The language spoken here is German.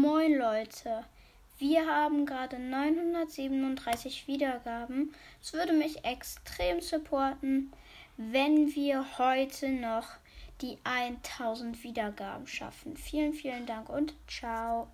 Moin Leute, wir haben gerade 937 Wiedergaben. Es würde mich extrem supporten, wenn wir heute noch die 1000 Wiedergaben schaffen. Vielen, vielen Dank und ciao.